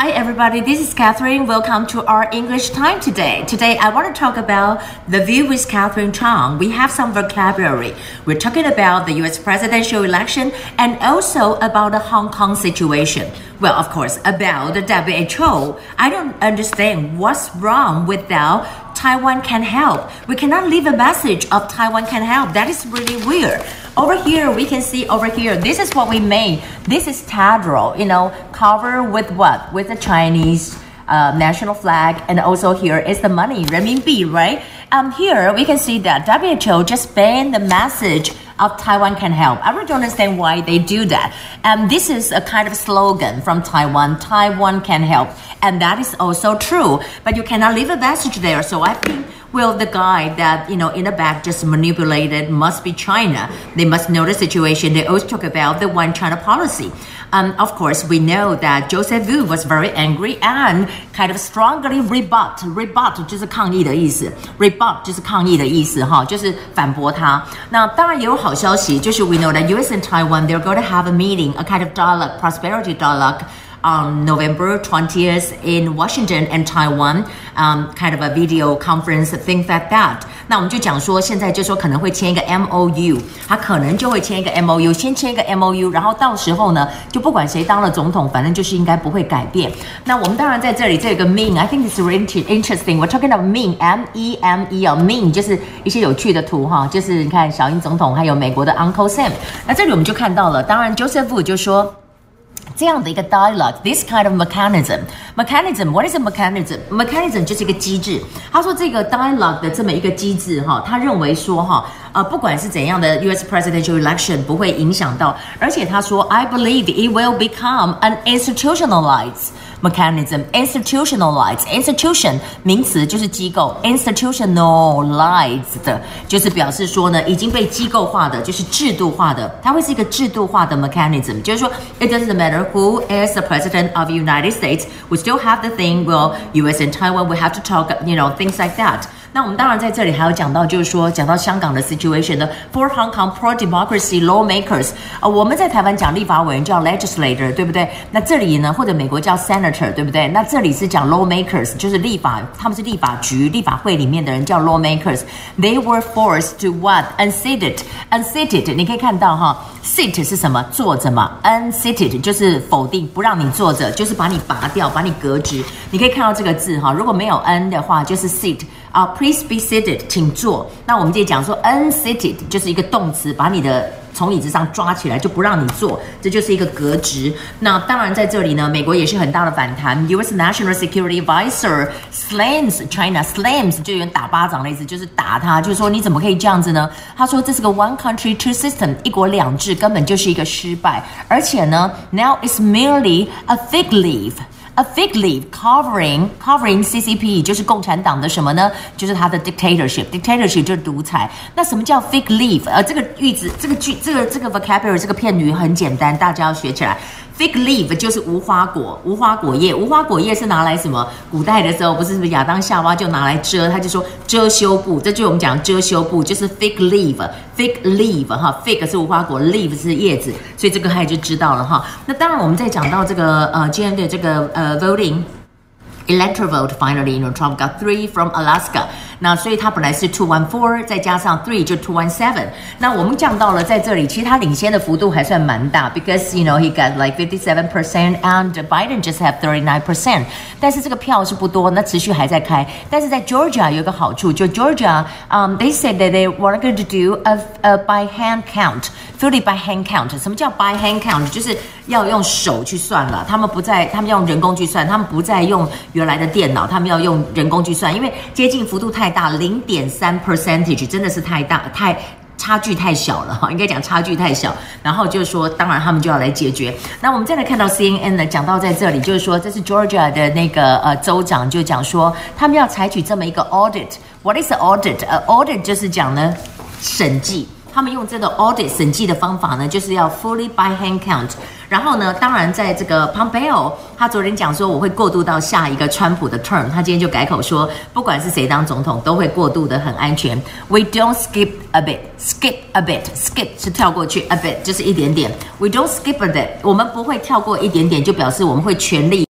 Hi, everybody. This is Catherine. Welcome to our English time today. Today, I want to talk about the view with Catherine Chang. We have some vocabulary. We're talking about the U.S. presidential election and also about the Hong Kong situation. Well, of course, about the WHO. I don't understand what's wrong without Taiwan can help. We cannot leave a message of Taiwan can help. That is really weird. Over here, we can see over here, this is what we made. This is tadro, you know, cover with what? With the Chinese uh, national flag. And also here is the money, renminbi, right? Um, here we can see that WHO just banned the message of Taiwan can help. I really don't understand why they do that. And this is a kind of slogan from Taiwan, Taiwan can help. And that is also true. But you cannot leave a message there. So I think well, the guy that, you know, in the back just manipulated must be China. They must know the situation. They always talk about the one China policy. Um, of course, we know that Joseph Wu was very angry and kind of strongly rebut. Rebut 就是抗议的意思，rebut 就是抗议的意思哈，就是反驳他。那当然也有好消息，就是 we know that U.S. and Taiwan they're going to have a meeting, a kind of dialogue, prosperity dialogue On November 20th in Washington and Taiwan, um, kind of a video conference, things like that. 那我们就讲说，现在就说可能会签一个 MOU，他可能就会签一个 MOU，先签一个 MOU，然后到时候呢，就不管谁当了总统，反正就是应该不会改变。那我们当然在这里这有个 Mean，I think it's really interesting. We're talking about meme，M E M E 哦，meme 就是一些有趣的图哈，就是你看小英总统还有美国的 Uncle Sam。那这里我们就看到了，当然 Joseph 就说。这样的一个 dialogue，this kind of mechanism，mechanism，what is a mechanism？mechanism 就是一个机制。他说这个 dialogue 的这么一个机制，哈，他认为说，哈，呃，不管是怎样的 U.S. presidential election 不会影响到，而且他说，I believe it will become an institutionalized。mechanism institutionalized institution 名词就是机构 institutionalized 就是表示说呢已经被机构化的就是制度化的，它会是一个制度化的 mechanism，就是说 it doesn't matter who is the president of the United States, we still have the thing, well, U.S. and Taiwan, we have to talk, you know, things like that. 那我们当然在这里还有讲到，就是说讲到香港的 situation 的 for Hong Kong pro democracy lawmakers 啊、呃，我们在台湾讲立法委员叫 legislator，对不对？那这里呢，或者美国叫 senator，对不对？那这里是讲 lawmakers，就是立法，他们是立法局、立法会里面的人叫 lawmakers。They were forced to what? Unseated，unseated，你可以看到哈，sit 是什么？坐着嘛，unseated 就是否定，不让你坐着，就是把你拔掉，把你革职。你可以看到这个字哈，如果没有 n 的话，就是 sit。啊、uh,，please be seated，请坐。那我们就讲说，unseated 就是一个动词，把你的从椅子上抓起来，就不让你坐，这就是一个革职。那当然在这里呢，美国也是很大的反弹。U.S. National Security Advisor slams China，slams 就有点打巴掌的意思，就是打他，就是说你怎么可以这样子呢？他说这是个 one country two system，一国两制根本就是一个失败，而且呢，now it's merely a fig leaf。A fig leaf covering covering CCP 就是共产党的什么呢？就是它的 dictatorship dictatorship 就是独裁。那什么叫 fig leaf？呃，这个句子，这个句，这个这个 vocabulary 这个片语很简单，大家要学起来。Fig leaf 就是无花果，无花果叶，无花果叶是拿来什么？古代的时候不是什么亚当夏娃就拿来遮，他就说遮羞布，这就我们讲遮羞布，就是 fig leaf，fig leaf 哈，fig 是无花果，leaf 是叶子，所以这个他也就知道了哈。那当然我们在讲到这个呃今天的这个呃 voting electoral vote finally，you know Trump got three from Alaska。那所以它本来是 two one four，再加上 three 就 two one seven。那我们降到了在这里，其实它领先的幅度还算蛮大，because you know he got like fifty seven percent and Biden just have thirty nine percent。但是这个票是不多，那持续还在开。但是在 Georgia 有个好处，就 Georgia，嗯、um,，they said that they were going to do a a by hand count，fully by hand count。什么叫 by hand count？就是 要用手去算了，他们不再，他们要用人工去算，他们不再用原来的电脑，他们要用人工去算，因为接近幅度太。大零点三 percentage 真的是太大，太差距太小了哈，应该讲差距太小。然后就是说，当然他们就要来解决。那我们再来看到 CNN 呢，讲到在这里，就是说这是 Georgia 的那个呃州长就讲说，他们要采取这么一个 audit。What is audit？呃，audit 就是讲呢审计。他们用这个 audit 审计的方法呢，就是要 fully by hand count。然后呢，当然在这个 Pompeo，他昨天讲说我会过渡到下一个川普的 term，他今天就改口说，不管是谁当总统，都会过渡的很安全。We don't skip a bit，skip a bit，skip 是跳过去，a bit 就是一点点。We don't skip a bit，我们不会跳过一点点，就表示我们会全力。